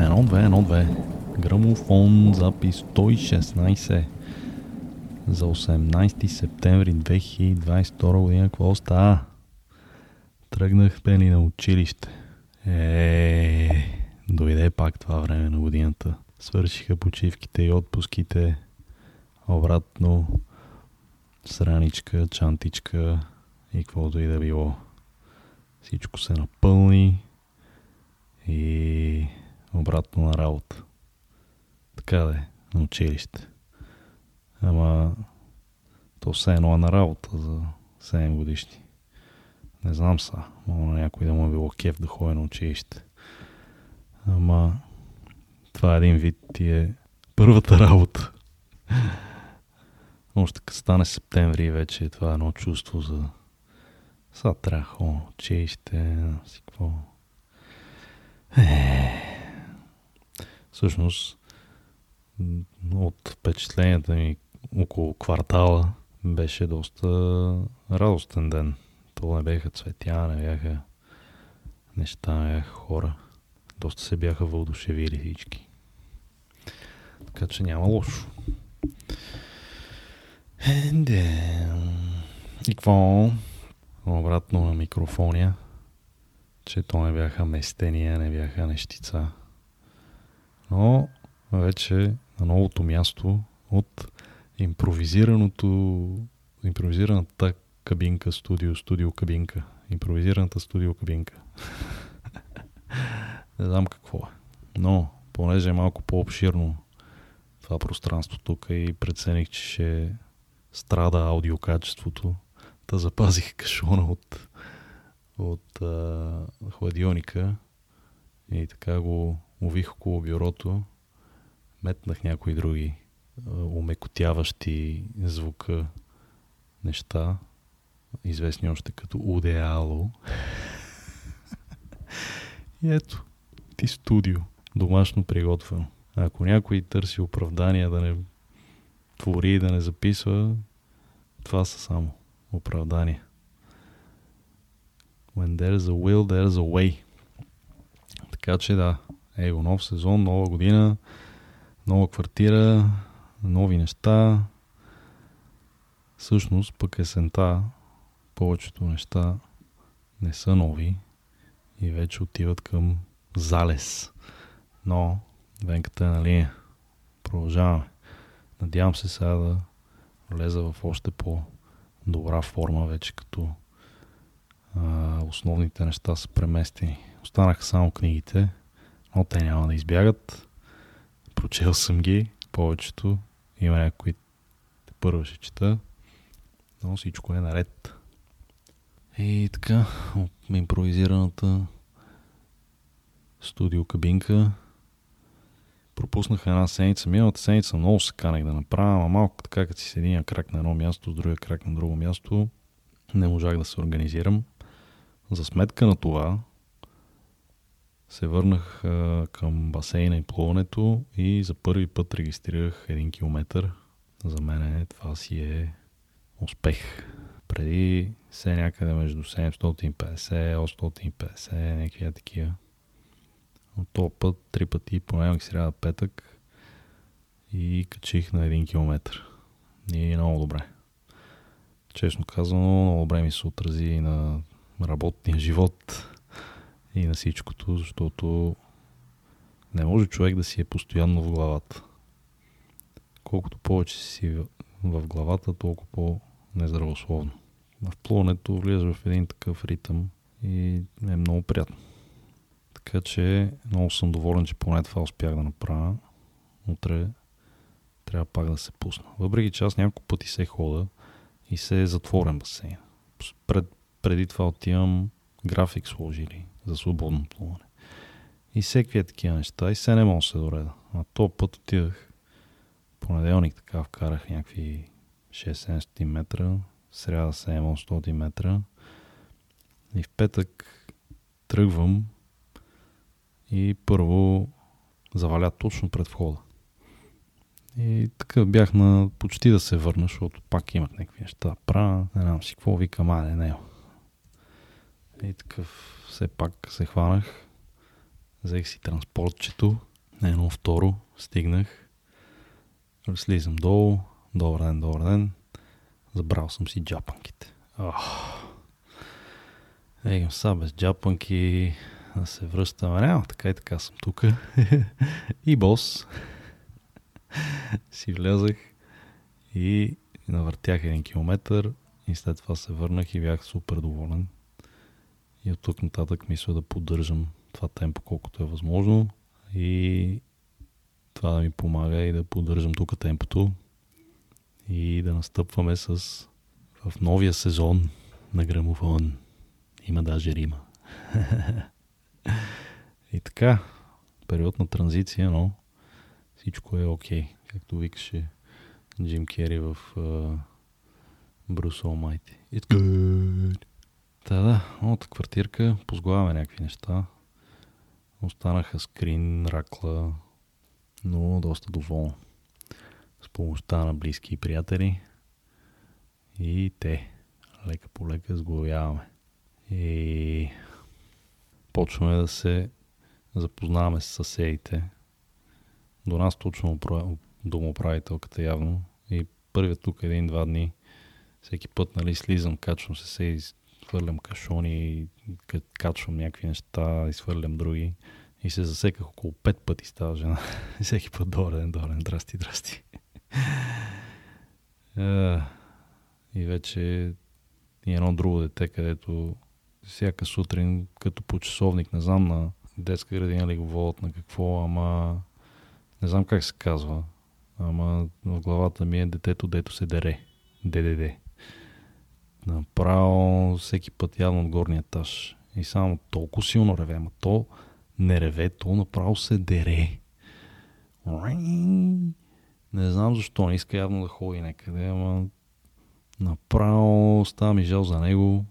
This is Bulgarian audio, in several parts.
Едно, две, едно, две. Грамофон, запис 116 за 18 септември 2022 година. Какво става? Тръгнах пени на училище. Е, дойде пак това време на годината. Свършиха почивките и отпуските. Обратно сраничка, чантичка и каквото и да било. Всичко се напълни и обратно на работа. Така да е, на училище. Ама то все едно е на работа за 7 годишни. Не знам са. Мога на някой да му е било кеф да ходи на училище. Ама това е един вид ти е първата работа. Още като стане септември вече това е едно чувство за сега трябва училище, си какво. Е, всъщност от впечатленията ми около квартала беше доста радостен ден. То не бяха цветя, не бяха неща, не бяха хора. Доста се бяха въодушевили всички. Така че няма лошо. И какво? Обратно на микрофония, че то не бяха местения, не бяха нещица. Но вече на новото място от импровизираното, импровизираната кабинка, студио, студио кабинка. Импровизираната студио кабинка. Не знам какво е. Но, понеже е малко по-обширно това пространство тук и прецених, че ще страда аудиокачеството, да запазих кашона от, от а, хладилника и така го увих около бюрото, метнах някои други умекотяващи звука неща, известни още като удеало. И ето, ти студио, домашно приготвено. Ако някой търси оправдания да не твори и да не записва, това са само оправдания. When there's a will, there's a way. Така че да, его нов сезон, нова година, нова квартира, нови неща. Всъщност пък есента повечето неща не са нови и вече отиват към залез. Но венката е на линия. Продължаваме. Надявам се сега да влеза в още по-добра форма, вече като а, основните неща са преместени. Останаха само книгите, но те няма да избягат. Прочел съм ги, повечето има някои първо ще чета, но всичко е наред. И така, импровизираната студио кабинка. Пропуснах една седмица. Миналата седмица много се канех да направя, ама малко така, като си седи на крак на едно място, с другия крак на друго място, не можах да се организирам. За сметка на това, се върнах а, към басейна и плуването и за първи път регистрирах един километър. За мен това си е успех. Преди се някъде между 750-850, някакви такива. От този път, три пъти, понеделник, сряда, петък и качих на един километър. И много добре. Честно казано, много добре ми се отрази на работния живот и на всичкото, защото не може човек да си е постоянно в главата. Колкото повече си в главата, толкова по-нездравословно. В плуването влизаш в един такъв ритъм и е много приятно. Така че много съм доволен, че поне това успях да направя. Утре трябва пак да се пусна. Въпреки че аз няколко пъти се хода и се е затворен басейн. Пред, преди това отивам график сложили за свободно плуване. И всеки е такива неща. И се не мога се дореда. А то път отидах понеделник така вкарах някакви 6-700 метра, сряда 700 метра и в петък тръгвам и първо заваля точно пред входа. И така бях на почти да се върна, защото пак имах някакви неща да правя. Не знам си какво викам, а не, не. И такъв все пак се хванах. Взех си транспортчето. Едно, второ. Стигнах. Слизам долу. Добър ден, добър ден. Забрал съм си джапанките. Егам са без джапанки да се връщам. Няма, така и така съм тук. и бос. си влязах и навъртях един километър и след това се върнах и бях супер доволен. И от тук нататък мисля да поддържам това темпо колкото е възможно и това да ми помага и да поддържам тук темпото и да настъпваме с в новия сезон на грамофон. Има даже Рима. и така, период на транзиция, но всичко е окей. Okay. Както викаше Джим Кери в uh, Bruce Almighty. It's good. Та да, новата квартирка, позглавяме някакви неща. Останаха скрин, ракла, но доста доволно. С помощта на близки и приятели. И те лека по лека сглавяваме. И почваме да се запознаваме с съседите. До нас точно домоправителката явно. И първият тук един-два дни всеки път нали, слизам, качвам се се и свърлям кашони, качвам някакви неща, изхвърлям други. И се засеках около пет пъти с тази жена. Всеки път добър ден, добър ден, здрасти, здрасти. и вече и едно друго дете, където всяка сутрин, като по часовник, не знам на детска градина ли го водят на какво, ама не знам как се казва, ама в главата ми е детето, дето се дере. ДДД. Направо всеки път явно от горния етаж. И само толкова силно реве, ама то не реве, то направо се дере. Не знам защо, не иска явно да ходи някъде, ама направо става ми жал за него.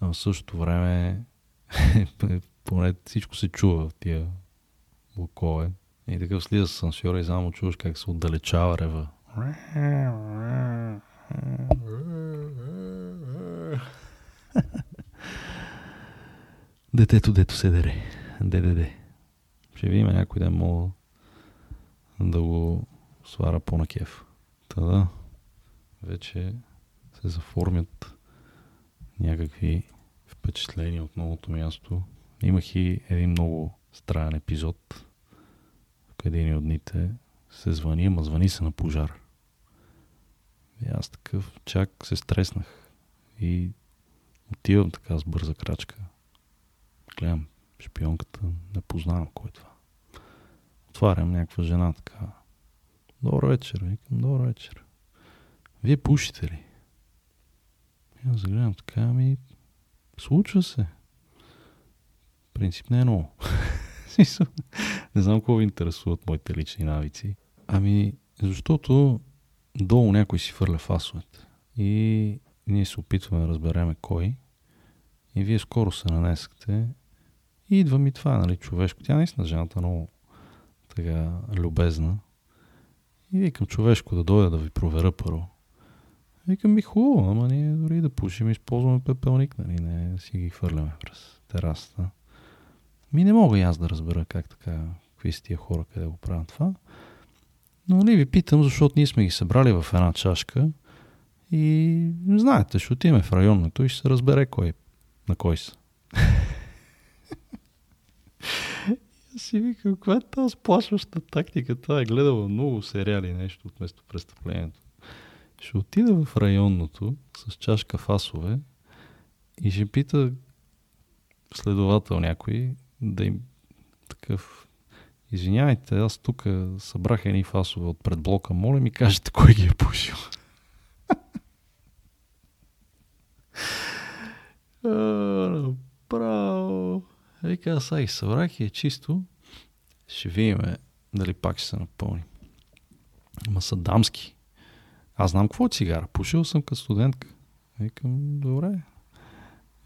А в същото време поне всичко се чува в тия блокове. И такъв слиза с сансьора и само чуваш как се отдалечава рева. Детето, дето се дере. ДДД. Ще видим някой ден мога да го свара по накев. Та да, вече се заформят някакви впечатления от новото място. Имах и един много странен епизод, в един от дните се звъни, ама звъни се на пожар. И аз такъв чак се стреснах и отивам така с бърза крачка. Гледам шпионката, не познавам кой е това. Отварям някаква жена така. Добър вечер, викам, добър вечер. Вие пушите ли? Аз загледам така, ми случва се. Принцип не е много. не знам какво ви интересуват моите лични навици. Ами, защото долу някой си фърля фасовете. И ние се опитваме да разбереме кой. И вие скоро се нанескате. И идва ми това, нали, човешко. Тя наистина жената много така любезна. И викам човешко да дойда да ви проверя първо. Викам ми хубаво, ама ние дори да пушим, използваме пепелник, нали, не си ги хвърляме през терасата. Ми не мога и аз да разбера как така, какви са тия хора, къде го правят това. Но нали ви питам, защото ние сме ги събрали в една чашка и знаете, ще отиме в районното и ще се разбере кой, на кой са. си викам, каква е тази сплашваща тактика? Това е гледала много сериали нещо от место престъплението. Ще отида в районното с чашка фасове и ще пита следовател някой да им такъв Извинявайте, аз тук събрах едни фасове от предблока. Моля ми кажете кой ги е пушил. Право. Вика, аз ги събрах и е чисто. Ще видим дали пак ще се напълни. Ама са дамски. Аз знам какво е цигара. Пушил съм като студентка. Викам, добре.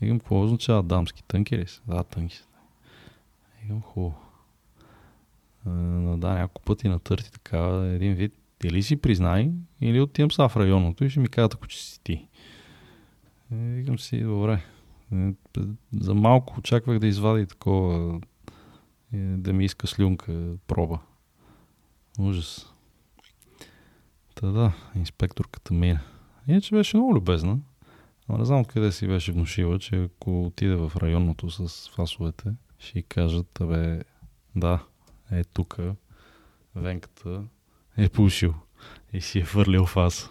Викам, какво означава дамски? Тънки ли са? Да, тънки са. Викам, хубаво. да, няколко пъти натърти така един вид. Или си признай, или отивам са в районното и ще ми кажат, ако че си ти. И викам си, добре. За малко очаквах да извади такова, да ми иска слюнка проба. Ужас. Та да, инспекторката мина. Иначе беше много любезна. Но не знам откъде си беше внушила, че ако отиде в районното с фасовете, ще й кажат, абе, да, е тук, венката е пушил и си е фърлил фаса.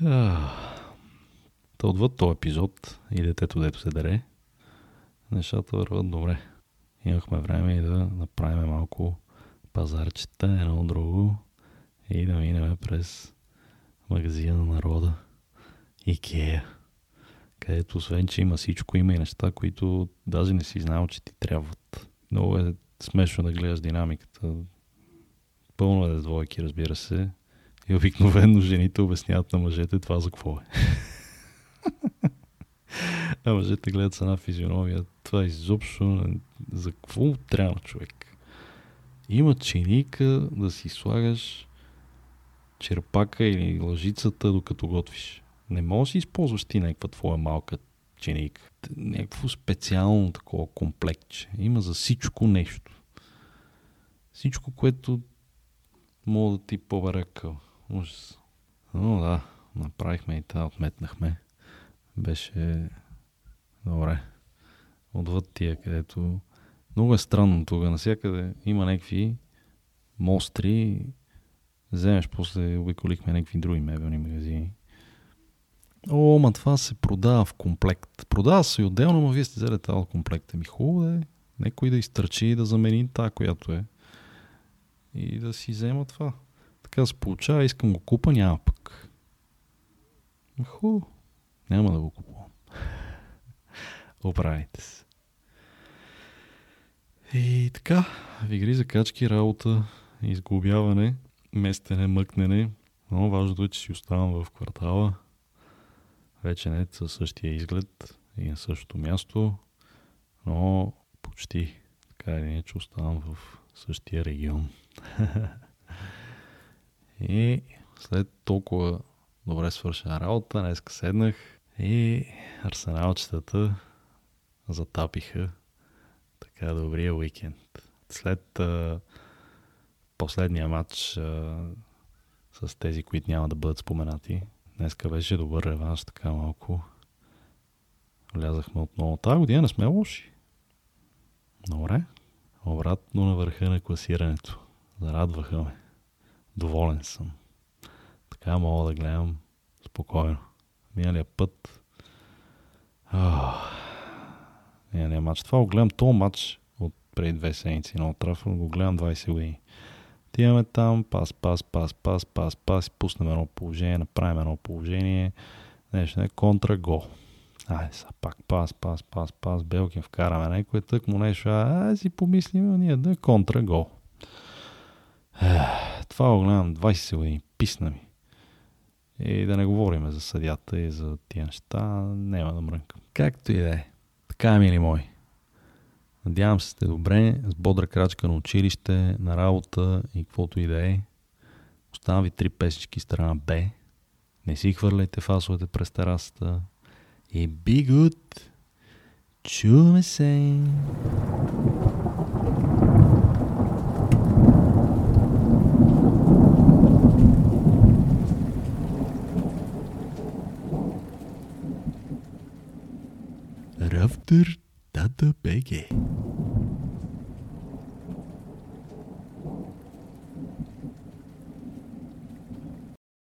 Та отвъд този епизод и детето, дето се дере, нещата върват добре. Имахме време и да направим малко пазарчета едно друго и да минем през магазина на народа Икея, където освен, че има всичко, има и неща, които даже не си знал, че ти трябват. Много е смешно да гледаш динамиката. Пълно е двойки, разбира се. И обикновено жените обясняват на мъжете това за какво е. а мъжете гледат с една физиономия. Това изобщо за какво трябва човек? Има чиника да си слагаш черпака или лъжицата докато готвиш. Не можеш да използваш ти някаква твоя малка чиника. Някакво специално такова комплектче. Има за всичко нещо. Всичко, което мога да ти побера къл. Ужас. Но да, направихме и това, отметнахме. Беше добре. Отвъд тия, където много е странно тук. Насякъде има някакви мостри. Вземеш, после обиколихме някакви други мебелни магазини. О, ма това се продава в комплект. Продава се и отделно, но вие сте взели това от комплекта. Ми хубаво е. Некой да изтърчи и да замени тази, която е. И да си взема това. Така се получава, искам го купа, няма пък. Хубаво. Няма да го купувам. Оправите се. И така, в игри за качки, работа, изглобяване, местене, мъкнене. Но важното е, че си оставам в квартала. Вече не със същия изглед и на същото място, но почти така или не, че оставам в същия регион. и след толкова добре свършена работа, днес седнах и арсеналчетата затапиха така добрия уикенд. След а, последния матч а, с тези, които няма да бъдат споменати, днеска беше добър реванш, така малко. Влязахме отново. Тази година не сме лоши. Добре. Обратно на върха на класирането. Зарадваха ме. Доволен съм. Така мога да гледам спокойно. Миналия път. Ах миналия матч. Това го гледам този матч от преди две седмици на Трафър, го гледам 20 години. Отиваме там, пас, пас, пас, пас, пас, пас, пуснем едно положение, направим едно положение, нещо не, контра, гол. Айде са пак пас, пас, пас, пас, Белкин вкараме някой, тък му нещо, а, си помислим, ние да контра, гол. Това го гледам 20 години, писна ми. И да не говорим за съдята и за тия неща, няма да мрънкам. Както и да е. Така, мили мои. Надявам се сте добре, с бодра крачка на училище, на работа и каквото и да е. Оставам ви три песички страна Б. Не си хвърляйте фасовете през терасата. И be good. Чуваме се. eftir Dadda Beggi.